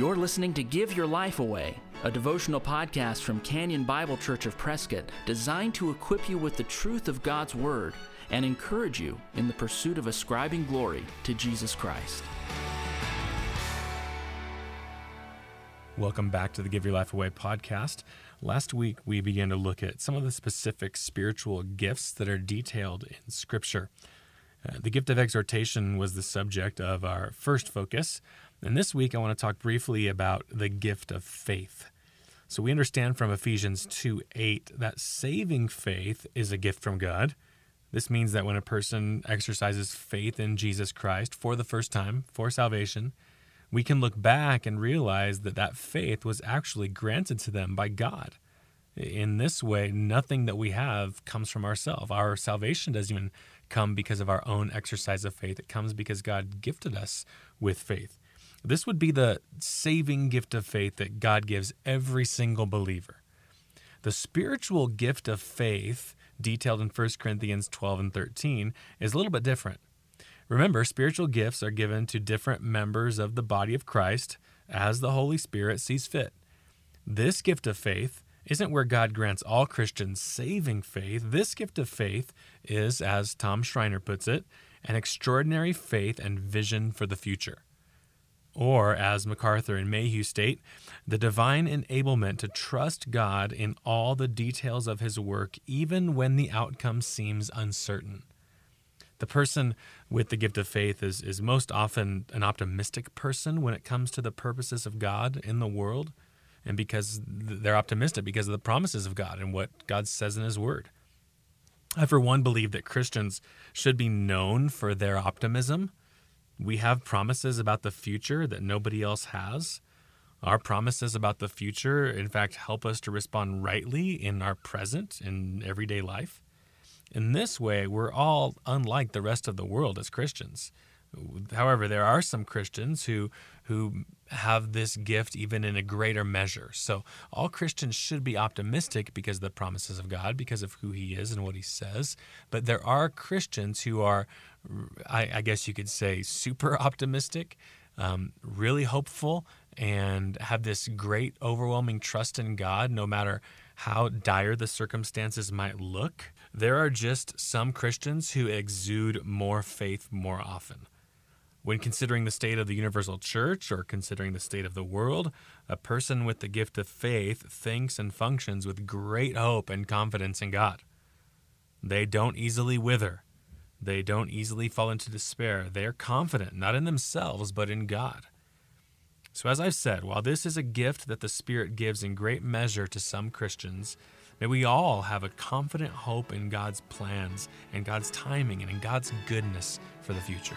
You're listening to Give Your Life Away, a devotional podcast from Canyon Bible Church of Prescott designed to equip you with the truth of God's Word and encourage you in the pursuit of ascribing glory to Jesus Christ. Welcome back to the Give Your Life Away podcast. Last week, we began to look at some of the specific spiritual gifts that are detailed in Scripture. Uh, the gift of exhortation was the subject of our first focus. And this week, I want to talk briefly about the gift of faith. So we understand from Ephesians 2 8 that saving faith is a gift from God. This means that when a person exercises faith in Jesus Christ for the first time for salvation, we can look back and realize that that faith was actually granted to them by God. In this way, nothing that we have comes from ourselves. Our salvation doesn't even come because of our own exercise of faith. It comes because God gifted us with faith. This would be the saving gift of faith that God gives every single believer. The spiritual gift of faith, detailed in 1 Corinthians 12 and 13, is a little bit different. Remember, spiritual gifts are given to different members of the body of Christ as the Holy Spirit sees fit. This gift of faith isn't where God grants all Christians saving faith. This gift of faith is, as Tom Schreiner puts it, an extraordinary faith and vision for the future. Or, as MacArthur and Mayhue state, the divine enablement to trust God in all the details of his work, even when the outcome seems uncertain. The person with the gift of faith is, is most often an optimistic person when it comes to the purposes of God in the world, and because they're optimistic because of the promises of God and what God says in His Word. I, for one, believe that Christians should be known for their optimism we have promises about the future that nobody else has. Our promises about the future, in fact, help us to respond rightly in our present, in everyday life. In this way, we're all unlike the rest of the world as Christians. However, there are some Christians who who have this gift even in a greater measure. So all Christians should be optimistic because of the promises of God, because of who He is and what He says. But there are Christians who are, I, I guess you could say, super optimistic, um, really hopeful, and have this great, overwhelming trust in God, no matter how dire the circumstances might look. There are just some Christians who exude more faith more often. When considering the state of the universal church or considering the state of the world, a person with the gift of faith thinks and functions with great hope and confidence in God. They don't easily wither. They don't easily fall into despair. They are confident, not in themselves, but in God. So, as I've said, while this is a gift that the Spirit gives in great measure to some Christians, may we all have a confident hope in God's plans and God's timing and in God's goodness for the future.